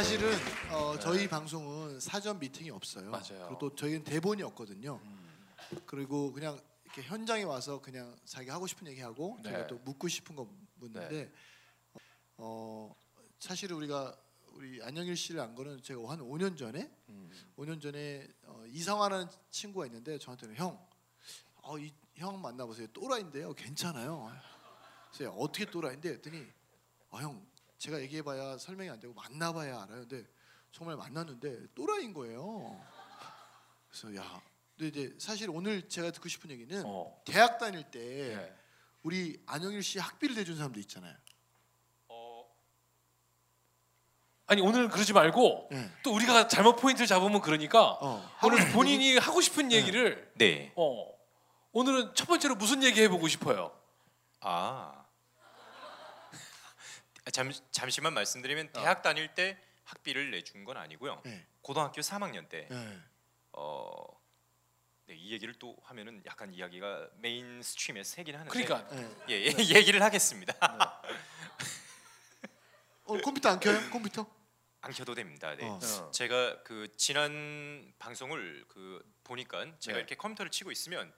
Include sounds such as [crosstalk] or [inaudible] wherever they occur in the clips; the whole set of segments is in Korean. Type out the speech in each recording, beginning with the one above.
사실은 어, 저희 방송은 사전 미팅이 없어요. 맞아요. 그리고 또 저희는 대본이 없거든요. 음. 그리고 그냥 이렇게 현장에 와서 그냥 자기 하고 싶은 얘기하고 네. 제가 또 묻고 싶은 거 묻는데 어 사실 우리가 우리 안영일 씨를 안 거는 제가 한 5년 전에 음. 5년 전에 어, 이성화라는 친구가 있는데 저한테는 형, 어, 이, 형 만나보세요. 또라인데요. 괜찮아요. 그래서 어떻게 또라인데 했더니 아, 형 제가 얘기해봐야 설명이 안 되고 만나봐야 알아요. 근데 정말 만났는데 또라이인 거예요. 그래서 야, 근데 이제 사실 오늘 제가 듣고 싶은 얘기는 어. 대학 다닐 때 네. 우리 안영일 씨 학비를 대준 사람도 있잖아요. 어. 아니 오늘 그러지 말고 네. 또 우리가 잘못 포인트를 잡으면 그러니까 어, 오늘 본인이 하고 싶은 얘기를 네. 어 오늘은 첫 번째로 무슨 얘기 해보고 싶어요? 아. 잠, 잠시만 말씀드리면 어. 대학 다닐 때 학비를 내준 건 아니고요. 네. 고등학교 3학년 때 네. 어, 네, 이 얘기를 또 하면은 약간 이야기가 mainstream에 새긴 하는데 그러니까 네. 예, 예, [laughs] 얘기를 하겠습니다. 어, 컴퓨터 안 켜요? 컴퓨터? 안 켜도 됩니다. 네. 어. 어. 제가 그 지난 방송을 그 보니까 제가 네. 이렇게 컴퓨터를 치고 있으면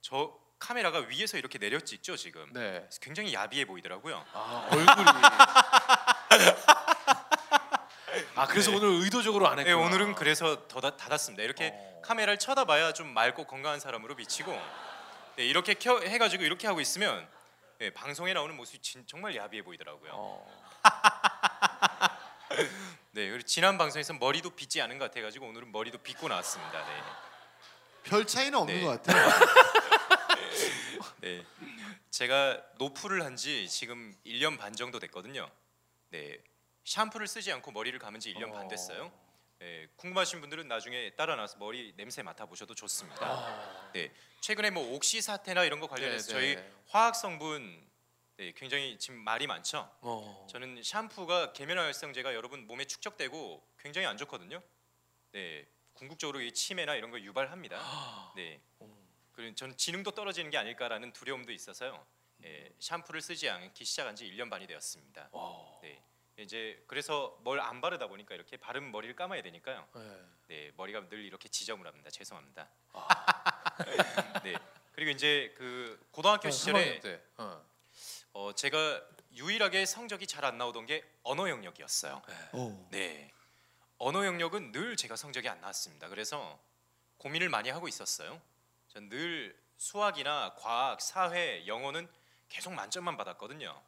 저 카메라가 위에서 이렇게 내려 찍죠 지금. 네. 굉장히 야비해 보이더라고요. 아 얼굴이. [laughs] 아 그래서 네. 오늘 의도적으로 안 네, 했구나. 오늘은 그래서 더 닫- 닫았습니다. 이렇게 어. 카메라를 쳐다봐야 좀 맑고 건강한 사람으로 비치고 네, 이렇게 켜 해가지고 이렇게 하고 있으면 네, 방송에 나오는 모습이 진, 정말 야비해 보이더라고요. 어. [laughs] 네, 그리고 지난 방송에서 머리도 빗지 않은 것 같아가지고 오늘은 머리도 빗고 나왔습니다. 네. 별 차이는 없는 네. 것 같아요. 네. 제가 노프를 한 지 지금 1년 반 정도 됐거든요. 네. 샴푸를 쓰지 않고 머리를 감은 지 1년 반 됐어요. 네. 궁금하신 분들은 나중에 따라 나서 머리 냄새 맡아 보셔도 좋습니다. 아. 네. 최근에 뭐 옥시 사태나 이런 거 관련해서 네, 저희 네. 화학 성분 네, 굉장히 지금 말이 많죠. 어. 저는 샴푸가 계면활성제가 여러분 몸에 축적되고 굉장히 안 좋거든요. 네. 궁극적으로 이 치매나 이런 걸 유발합니다. 네. 그리고 저는 지능도 떨어지는 게 아닐까라는 두려움도 있어서요. 예, 샴푸를 쓰지 않기 시작한 지 1년 반이 되었습니다. 어. 네. 이제 그래서 뭘 안 바르다 보니까 이렇게 바른 머리를 감아야 되니까요. 네. 네, 머리가 늘 이렇게 지저분합니다. 죄송합니다. 아. [laughs] 네. 그리고 이제 그 고등학교 시절에 3학년 때. 어. 어, 제가 유일하게 성적이 잘 안 나오던 게 언어 영역이었어요. 어. 네. 언어 영역은 늘 제가 성적이 안 나왔습니다. 그래서 고민을 많이 하고 있었어요. 전 늘 수학이나 과학, 사회, 영어는 계속 만점만 받았거든요.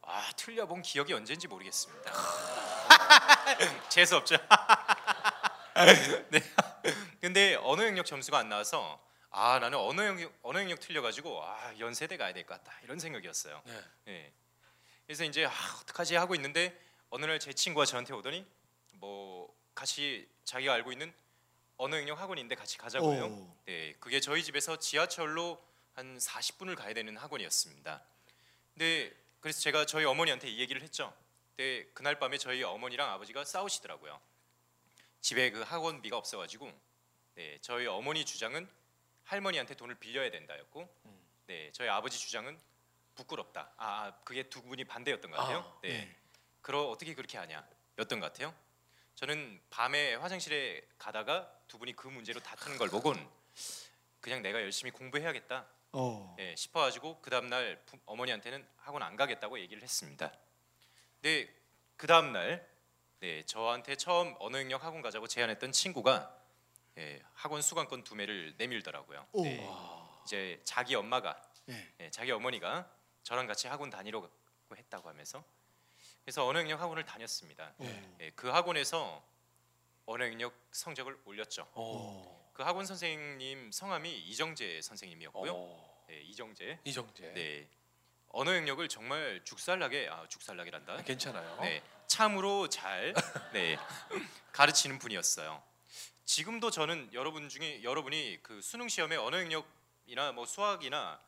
아 틀려본 기억이 언젠지 모르겠습니다. [laughs] 재수 없죠. [laughs] 네. 근데 언어 영역 점수가 안 나와서 아 나는 언어 영역 언어 영역 틀려가지고 아 연세대 가야 될 것 같다 이런 생각이었어요. 네. 예. 그래서 이제 아, 어떡하지 하고 있는데 어느 날 제 친구가 저한테 오더니 뭐 같이 자기가 알고 있는 언어 영역 학원인데 같이 가자고 해요. 오. 네, 그게 저희 집에서 지하철로 한 40분을 가야 되는 학원이었습니다. 근데 그래서 제가 저희 어머니한테 이 얘기를 했죠. 근데 그날 밤에 저희 어머니랑 아버지가 싸우시더라고요. 집에 그 학원비가 없어가지고 네, 저희 어머니 주장은 할머니한테 돈을 빌려야 된다였고, 네, 저희 아버지 주장은 부끄럽다. 아, 아, 그게 두 분이 반대였던 것 같아요. 아, 네. 네. 그러 어떻게 그렇게 하냐? 였던 것 같아요. 저는 밤에 화장실에 가다가 두 분이 그 문제로 다투는 걸 보곤 그냥 내가 열심히 공부해야겠다 어. 예, 싶어가지고 그 다음 날 부- 어머니한테는 학원 안 가겠다고 얘기를 했습니다. 근데 그 다음 날 네, 저한테 처음 언어 영역 학원 가자고 제안했던 친구가 예, 학원 수강권 두 매를 내밀더라고요. 오. 네, 이제 자기 엄마가 네. 예, 자기 어머니가 저랑 같이 학원 다니려고 했다고 하면서 그래서 언어 영역 학원을 다녔습니다. 네. 예, 그 학원에서 언어 영역 성적을 올렸죠. 어. 그 학원 선생님 성함이 이정재 선생님이었고요. 어. 네, 이정재. 이정재. 네. 언어 영역을 정말 죽살나게 아 죽살나게란다. 아, 괜찮아요. 네. 참으로 잘 네. 가르치는 분이었어요. 지금도 저는 여러분 중에 여러분이 그 수능 시험에 언어 영역이나 뭐 수학이나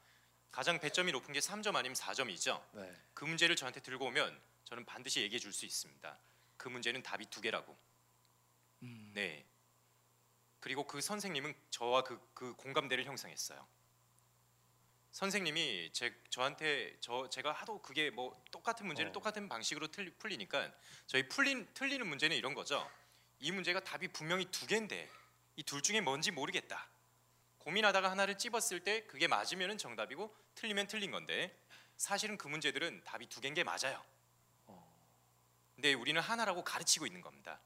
가장 배점이 높은 게 3점 아니면 4점이죠. 네. 그 문제를 저한테 들고 오면 저는 반드시 얘기해 줄 수 있습니다. 그 문제는 답이 두 개라고. 음. 네. 그리고 그 선생님은 저와 그, 그 공감대를 형성했어요. 선생님이 제 저한테 저 제가 하도 그게 뭐 똑같은 문제를 어. 똑같은 방식으로 틀리, 풀리니까 저희 풀린 틀리는 문제는 이런 거죠. 이 문제가 답이 분명히 두 개인데 이 둘 중에 뭔지 모르겠다. 고민하다가 하나를 찝었을 때 그게 맞으면은 정답이고 틀리면 틀린 건데 사실은 그 문제들은 답이 두 개인 게 맞아요. 근데 우리는 하나라고 가르치고 있는 겁니다.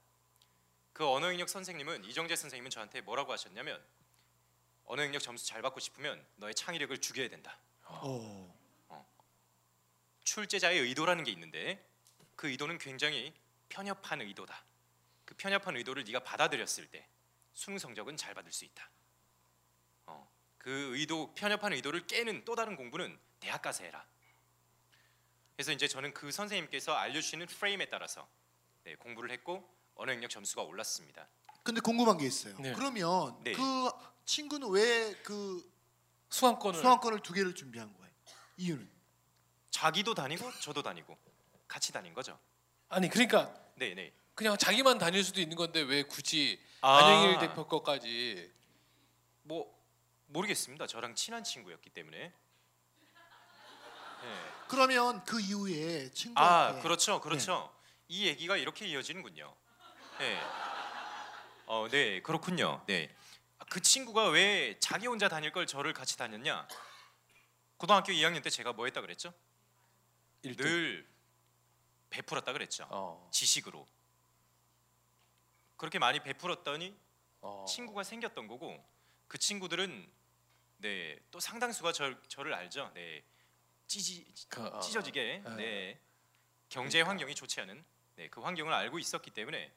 그 언어 영역 선생님은 이정재 선생님은 저한테 뭐라고 하셨냐면 언어 영역 점수 잘 받고 싶으면 너의 창의력을 죽여야 된다. 어. 출제자의 의도라는 게 있는데 그 의도는 굉장히 편협한 의도다. 그 편협한 의도를 네가 받아들였을 때 수능 성적은 잘 받을 수 있다. 어, 그 의도 편협한 의도를 깨는 또 다른 공부는 대학 가서 해라. 그래서 이제 저는 그 선생님께서 알려주시는 프레임에 따라서 네, 공부를 했고 언어 영역 점수가 올랐습니다. 근데 궁금한 게 있어요. 네. 그러면 네. 그 친구는 왜 그 수강권을 수강권을 두 개를 준비한 거예요? 이유는? 자기도 다니고 저도 다니고 같이 다닌 거죠. 아니 그러니까 네, 네. 그냥 자기만 다닐 수도 있는 건데 왜 굳이 아. 안영일 대표 거까지 뭐 모르겠습니다. 저랑 친한 친구였기 때문에. 네. 그러면 그 이후에 아 친구한테 그렇죠 그렇죠 이 얘기가 이렇게 이어지는군요 네. 어, 네 그렇군요 네 그 친구가 왜 자기 혼자 다닐 걸 저를 같이 다녔냐 고등학교 2학년 때 제가 뭐 했다 그랬죠 일등. 늘 베풀었다 그랬죠 어. 지식으로 그렇게 많이 베풀었더니 어. 친구가 생겼던 거고 그 친구들은 네 또 상당수가 저, 저를 알죠 네 찌지 그, 어. 찢어지게 네. 네. 경제 환경이 좋지 않은 네, 그 환경을 알고 있었기 때문에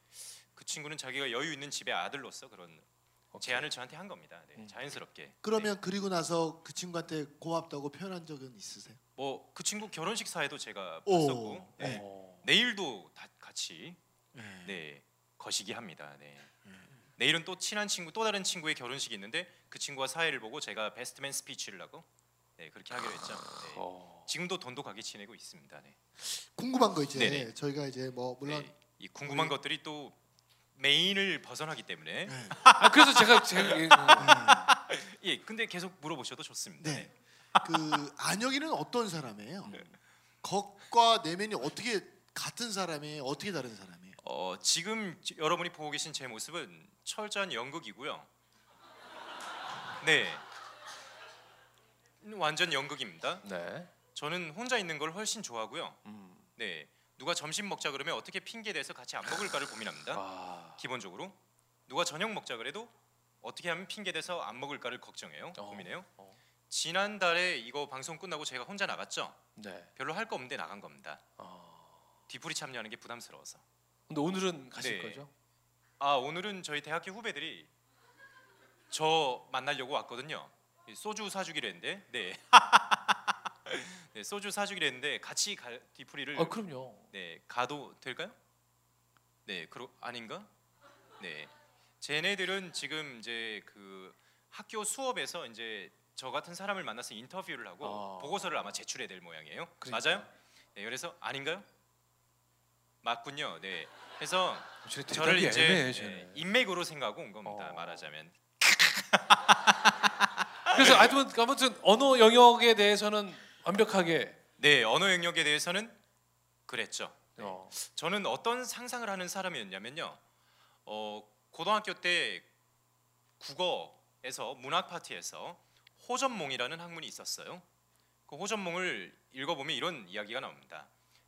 그 친구는 자기가 여유 있는 집의 아들로서 그런 오케이. 제안을 저한테 한 겁니다. 네, 음. 자연스럽게. 그러면 그리고 나서 그 친구한테 고맙다고 표현한 적은 있으세요? 뭐 그 친구 결혼식 사회도 제가 오, 봤었고 네. 어. 내일도 다 같이 네. 네 거시기 합니다. 네. 내일은 또 친한 친구 또 다른 친구의 결혼식이 있는데 그 친구와 사회를 보고 제가 베스트맨 스피치를 하고 네 그렇게 하기로 했죠. 네. 어. 지금도 돈독하게 지내고 있습니다. 네. 궁금한 거 이제 네네. 저희가 이제 뭐 물론 네, 이 궁금한 것들이 또 메인을 벗어나기 때문에 네. [laughs] 아 그래서 제가 제가 예, 예 근데 계속 물어보셔도 좋습니다. 네. 그 안혁이는 어떤 사람이에요? 네. 겉과 내면이 어떻게 같은 사람이에요? 어떻게 다른 사람이에요? 어, 지금 지- 여러분이 보고 계신 제 모습은 철저한 연극이고요. 네, 완전 연극입니다. 네. 저는 혼자 있는 걸 훨씬 좋아하고요. 음. 네, 누가 점심 먹자 그러면 어떻게 핑계 대서 같이 안 먹을까를 고민합니다. 아. 기본적으로 누가 저녁 먹자 그래도 어떻게 하면 핑계 대서 안 먹을까를 걱정해요. 어. 고민해요. 어. 지난달에 이거 방송 끝나고 제가 혼자 나갔죠. 네. 별로 할 거 없는데 나간 겁니다. 어. 뒤풀이 참여하는 게 부담스러워서. 근데 오늘은 가실 네. 거죠? 아 오늘은 저희 대학교 후배들이 저 만나려고 왔거든요. 소주 사주기로 했는데, 네. [laughs] [laughs] 네 소주 사주기로 했는데 같이 갈 뒤풀이를 아 그럼요. 네 가도 될까요? 네, 그러 아닌가? 네, 쟤네들은 지금 이제 그 학교 수업에서 이제 저 같은 사람을 만나서 인터뷰를 하고 아. 보고서를 아마 제출해야 될 모양이에요. 그러니까. 맞아요? 네, 그래서 아닌가요? 맞군요. 네, 그래서 저 저를 이제 애매해, 네. 인맥으로 생각하고 온 겁니다. 어. 말하자면. 그래서 아무튼 아무튼 언어 영역에 대해서는 완벽하게 네, 언어 영역에 대해서는 그랬죠. 어. 저는 어떤 상상을 하는 사람이었냐면요. 어, 고등학교 때 국어에서 문학 파티에서 호전몽이라는 학문이 있었어요. 그 호전몽을 읽어보면 이런 이야기가 나옵니다.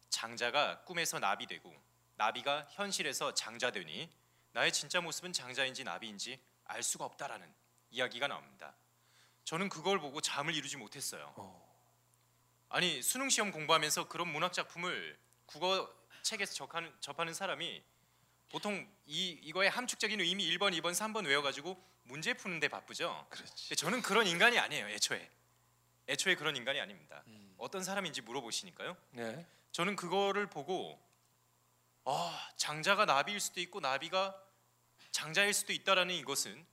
장자가 꿈에서 나비 되고 나비가 현실에서 장자 되니 나의 진짜 모습은 장자인지 나비인지 알 수가 없다라는 이야기가 나옵니다. 저는 그걸 보고 잠을 이루지 못했어요. 어. 아니 수능 시험 공부하면서 그런 문학 작품을 국어 책에서 접하는, 접하는 사람이 보통 이 이거의 함축적인 의미 1번, 2번, 3번 외워가지고 문제 푸는데 바쁘죠. 그렇지. 저는 그런 인간이 아니에요. 애초에 애초에 그런 인간이 아닙니다. 음. 어떤 사람인지 물어보시니까요. 네. 저는 그거를 보고 아 장자가 나비일 수도 있고 나비가 장자일 수도 있다라는 이것은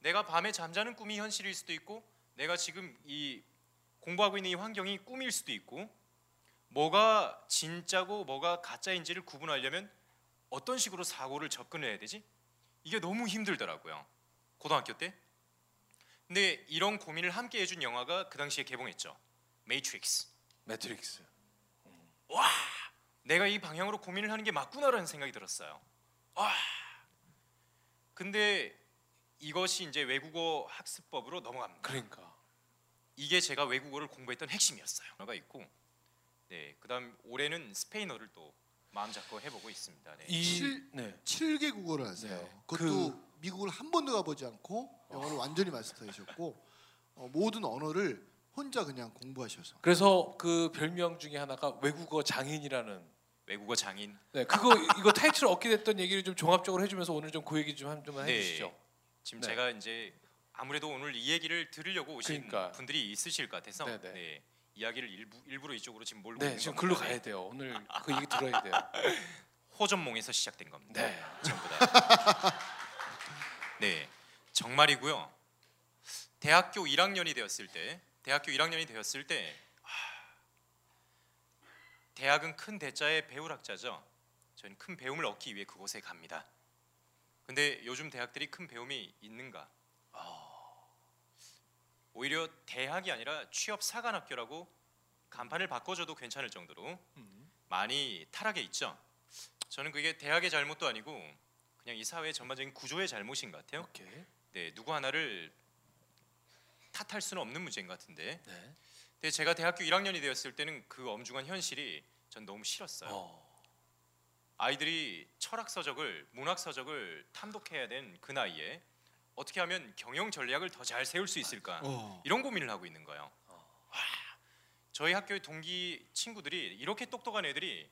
내가 밤에 잠자는 꿈이 현실일 수도 있고 내가 지금 이 공부하고 있는 이 환경이 꿈일 수도 있고 뭐가 진짜고 뭐가 가짜인지를 구분하려면 어떤 식으로 사고를 접근해야 되지? 이게 너무 힘들더라고요. 고등학교 때. 근데 이런 고민을 함께 해준 영화가 그 당시에 개봉했죠. 매트릭스. 매트릭스. 내가 이 방향으로 고민을 하는 게 맞구나라는 생각이 들었어요. 와. 근데 이것이 이제 외국어 학습법으로 넘어갑니다. 그러니까. 이게 제가 외국어를 공부했던 핵심이었어요. 가 있고, 네, 그다음 올해는 스페인어를 또 마음 잡고 해보고 있습니다. 네. 이 칠- 네. 7개 국어를 하세요. 네. 그것도 미국을 한 번도 가보지 않고 영어를 완전히 마스터하셨고 어, 모든 언어를 혼자 그냥 공부하셔서 그래서 그 별명 중에 하나가 외국어 장인이라는. 외국어 장인. 네, 그거 이거 타이틀을 얻게 됐던 얘기를 좀 종합적으로 해주면서 오늘 좀 그 얘기 좀한번 네. 해주시죠. 지금 네. 제가 이제 아무래도 오늘 이 얘기를 들으려고 오신 그러니까. 분들이 있으실 것 같아서 네, 네. 네, 이야기를 일부 일부러 이쪽으로 지금 몰고 네, 지금. 글로 가야 돼요. 오늘 그 얘기 들어야 돼요. [laughs] 호전몽에서 시작된 겁니다. 네. 전부 다. 네, 정말이고요. 대학교 1학년이 되었을 때, 대학교 1학년이 되었을 때, 아, 대학은 큰 대자의 배울학자죠. 저는 큰 배움을 얻기 위해 그곳에 갑니다. 근데 요즘 대학들이 큰 배움이 있는가? 오히려 대학이 아니라 취업 사관학교라고 간판을 바꿔줘도 괜찮을 정도로 많이 타락해 있죠. 저는 그게 대학의 잘못도 아니고 그냥 이 사회의 전반적인 구조의 잘못인 것 같아요. 오케이. 네, 누구 하나를 탓할 수는 없는 문제인 것 같은데. 네. 근데 제가 대학교 1학년이 되었을 때는 그 엄중한 현실이 전 너무 싫었어요. 어. 아이들이 철학 서적을 문학 서적을 탐독해야 된 그 나이에 어떻게 하면 경영 전략을 더 잘 세울 수 있을까 어. 이런 고민을 하고 있는 거예요. 와, 저희 학교의 동기 친구들이 이렇게 똑똑한 애들이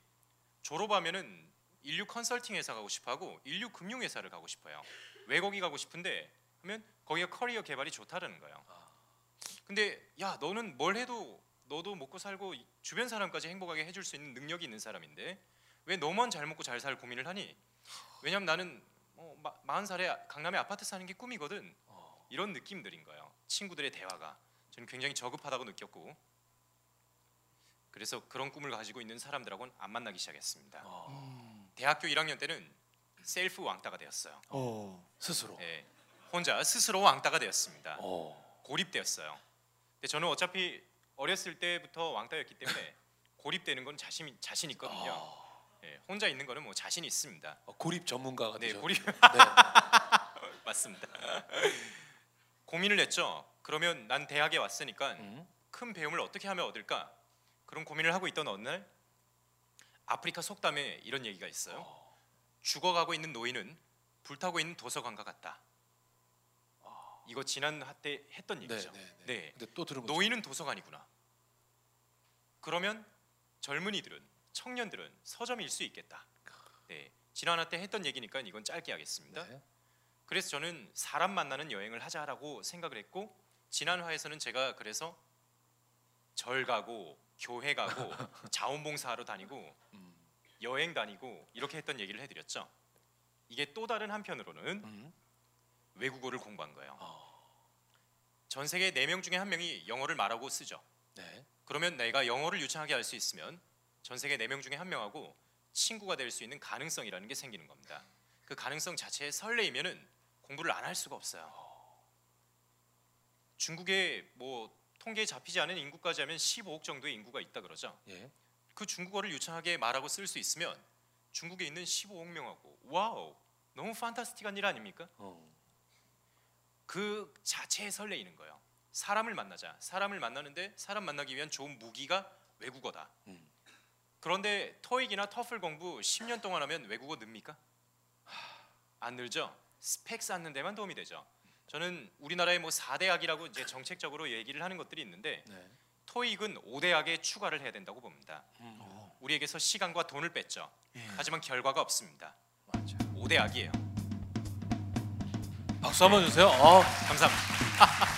졸업하면은 인류 컨설팅 회사 가고 싶어하고 인류 금융 회사를 가고 싶어요. 왜 거기 가고 싶은데 하면 거기가 커리어 개발이 좋다라는 거예요. 근데 야 너는 뭘 해도 너도 먹고 살고 이- 주변 사람까지 행복하게 해줄 수 있는 능력이 있는 사람인데 왜 너만 잘 먹고 잘 살 고민을 하니? 왜냐면 나는 어, 마, 40살에 강남에 아파트 사는 게 꿈이거든. 이런 느낌들인 거예요. 친구들의 대화가 저는 굉장히 저급하다고 느꼈고 그래서 그런 꿈을 가지고 있는 사람들하고는 안 만나기 시작했습니다. 어. 음. 대학교 1학년 때는 셀프 왕따가 되었어요. 어. 스스로. 네, 혼자 스스로 왕따가 되었습니다. 어. 고립되었어요. 근데 저는 어차피 어렸을 때부터 왕따였기 때문에 고립되는 건 자신 자신 있거든요. 어. 예, 혼자 있는 거는 뭐 자신 있습니다. 어, 고립 전문가가 네, 되죠. 고립 네. [laughs] 맞습니다. 고민을 했죠. 그러면 난 대학에 왔으니까 음. 큰 배움을 어떻게 하면 얻을까? 그런 고민을 하고 있던 어느 날 아프리카 속담에 이런 얘기가 있어요. 죽어가고 있는 노인은 불타고 있는 도서관과 같다. 이거 지난 때 했던 네, 얘기죠. 네, 네. 네. 근데 또 들은. 노인은 도서관이구나. 그러면 젊은이들은 청년들은 서점일 수 있겠다. 네. 지난화 때 했던 얘기니까 이건 짧게 하겠습니다. 네. 그래서 저는 사람 만나는 여행을 하자라고 생각을 했고 지난화에서는 제가 그래서 절 가고 교회 가고 [laughs] 자원봉사하러 다니고 음. 여행 다니고 이렇게 했던 얘기를 해드렸죠. 이게 또 다른 한편으로는 음. 외국어를 공부한 거예요. 어. 전 세계 4명 중에 한 명이 영어를 말하고 쓰죠. 네. 그러면 내가 영어를 유창하게 할 수 있으면 전 세계 4명 중에 한 명하고 친구가 될 수 있는 가능성이라는 게 생기는 겁니다. 그 가능성 자체에 설레이면은 공부를 안 할 수가 없어요. 중국에 뭐 통계에 잡히지 않은 인구까지 하면 15억 정도의 인구가 있다 그러죠. 예. 그 중국어를 유창하게 말하고 쓸 수 있으면 중국에 있는 15억 명하고 wow 너무 fantastic한 일 아닙니까? 어. 그 자체에 설레이는 거예요. 사람을 만나자. 사람을 만나는데 사람 만나기 위한 좋은 무기가 외국어다. 음. 그런데 토익이나 터플 공부 10년 동안 하면 외국어 늡니까? 안 늘죠. 스펙 쌓는 데만 도움이 되죠. 저는 우리나라의 뭐 4대학이라고 이제 정책적으로 얘기를 하는 것들이 있는데 네. 토익은 5대학에 추가를 해야 된다고 봅니다. 음. 어. 우리에게서 시간과 돈을 뺐죠. 예. 하지만 결과가 없습니다. 맞아. 5대학이에요. 박수 한번 주세요. 어. 감사합니다.